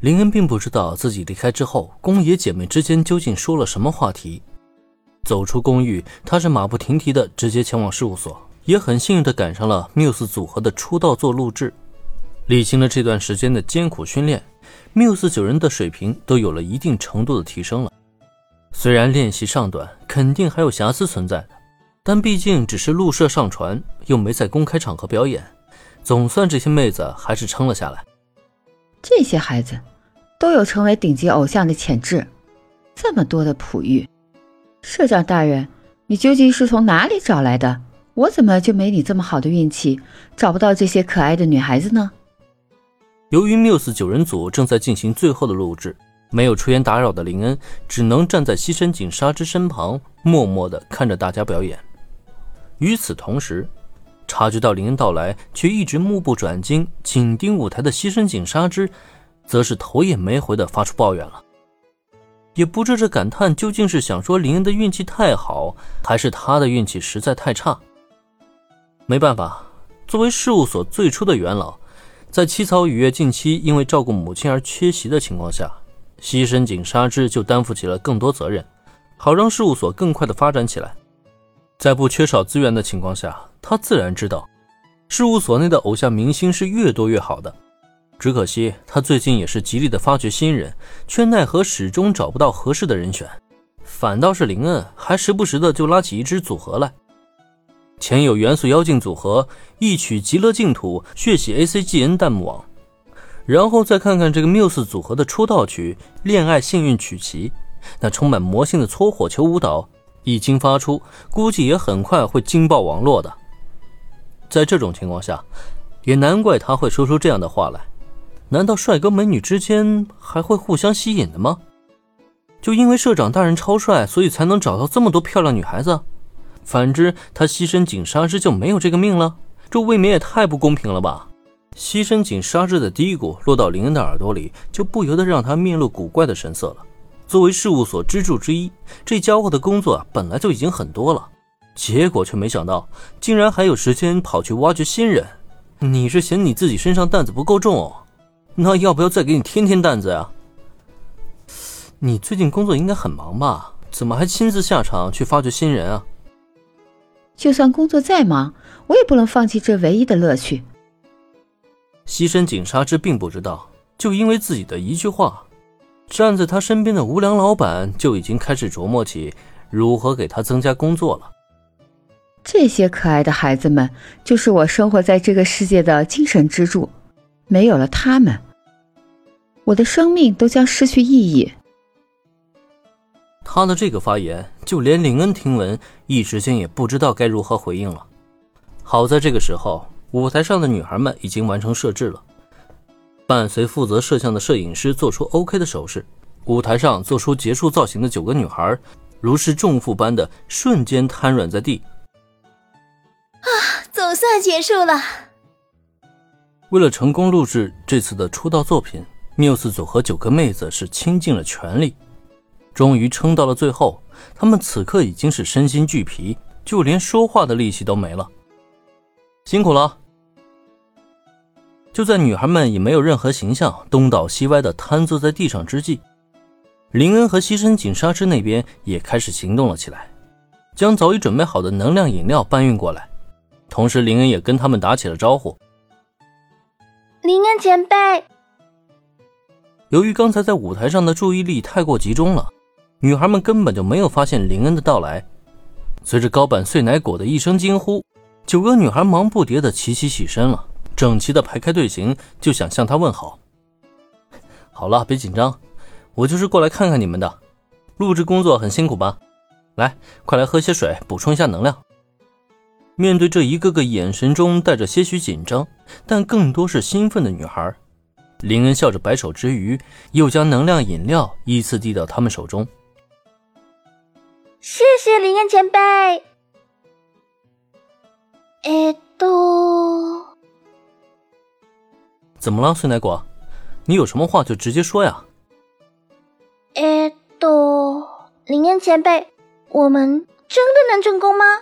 林恩并不知道自己离开之后，宫野姐妹之间究竟说了什么话题。走出公寓，他是马不停蹄的直接前往事务所，也很幸运的赶上了缪斯组合的出道作录制。历经了这段时间的艰苦训练，缪斯九人的水平都有了一定程度的提升了。虽然练习尚短，肯定还有瑕疵存在的，但毕竟只是录摄上传，又没在公开场合表演，总算这些妹子还是撑了下来。这些孩子都有成为顶级偶像的潜质，这么多的璞玉，社长大人，你究竟是从哪里找来的？我怎么就没你这么好的运气，找不到这些可爱的女孩子呢？由于缪斯九人组正在进行最后的录制，没有出言打扰的林恩只能站在西深井纱织身旁，默默地看着大家表演。与此同时，察觉到林恩到来，却一直目不转睛、紧盯舞台的西深井纱织，则是头也没回地发出抱怨了。也不知这感叹究竟是想说林恩的运气太好，还是他的运气实在太差。没办法，作为事务所最初的元老，在七草雨月近期因为照顾母亲而缺席的情况下，西深井纱织就担负起了更多责任，好让事务所更快地发展起来。在不缺少资源的情况下，他自然知道，事务所内的偶像明星是越多越好的。只可惜他最近也是极力的发掘新人，却奈何始终找不到合适的人选。反倒是林恩，还时不时的就拉起一支组合来。前有元素妖精组合，一曲极乐净土，血洗 A C G N 弹幕网。然后再看看这个缪斯组合的出道曲《恋爱幸运曲奇》，那充满魔性的搓火球舞蹈。一经发出，估计也很快会惊爆网络的。在这种情况下，也难怪他会说出这样的话来。难道帅哥美女之间还会互相吸引的吗？就因为社长大人超帅，所以才能找到这么多漂亮女孩子？反之，他牺牲井纱织就没有这个命了？这未免也太不公平了吧！牺牲井纱织的嘀咕落到林恩的耳朵里，就不由得让他面露古怪的神色了。作为事务所支柱之一，这家伙的工作本来就已经很多了，结果却没想到竟然还有时间跑去挖掘新人。你是嫌你自己身上担子不够重哦？那要不要再给你添添担子呀？你最近工作应该很忙吧？怎么还亲自下场去发掘新人啊？就算工作再忙，我也不能放弃这唯一的乐趣。西深井纱织并不知道，就因为自己的一句话。站在他身边的无良老板就已经开始琢磨起如何给他增加工作了。这些可爱的孩子们就是我生活在这个世界的精神支柱，没有了他们，我的生命都将失去意义。他的这个发言，就连林恩听闻，一时间也不知道该如何回应了。好在这个时候，舞台上的女孩们已经完成设置了。伴随负责摄像的摄影师做出 OK 的手势，舞台上做出结束造型的九个女孩，如释重负般的瞬间瘫软在地。啊，总算结束了！为了成功录制这次的出道作品，缪斯组和九个妹子是倾尽了全力，终于撑到了最后。她们此刻已经是身心俱疲，就连说话的力气都没了。辛苦了！就在女孩们已没有任何形象、东倒西歪的瘫坐在地上之际，林恩和西深井纱织那边也开始行动了起来，将早已准备好的能量饮料搬运过来。同时，林恩也跟他们打起了招呼。林恩前辈，由于刚才在舞台上的注意力太过集中了，女孩们根本就没有发现林恩的到来。随着高板碎奶果的一声惊呼，九个女孩忙不迭的齐齐起身了。整齐的排开队形，就想向他问好。好了，别紧张，我就是过来看看你们的。录制工作很辛苦吧？来，快来喝些水，补充一下能量。面对这一个个眼神中带着些许紧张，但更多是兴奋的女孩，林恩笑着摆手之余，又将能量饮料依次递到他们手中。谢谢林恩前辈。えっと。怎么了，碎奶果？你有什么话就直接说呀。えっと，林恩前辈，我们真的能成功吗？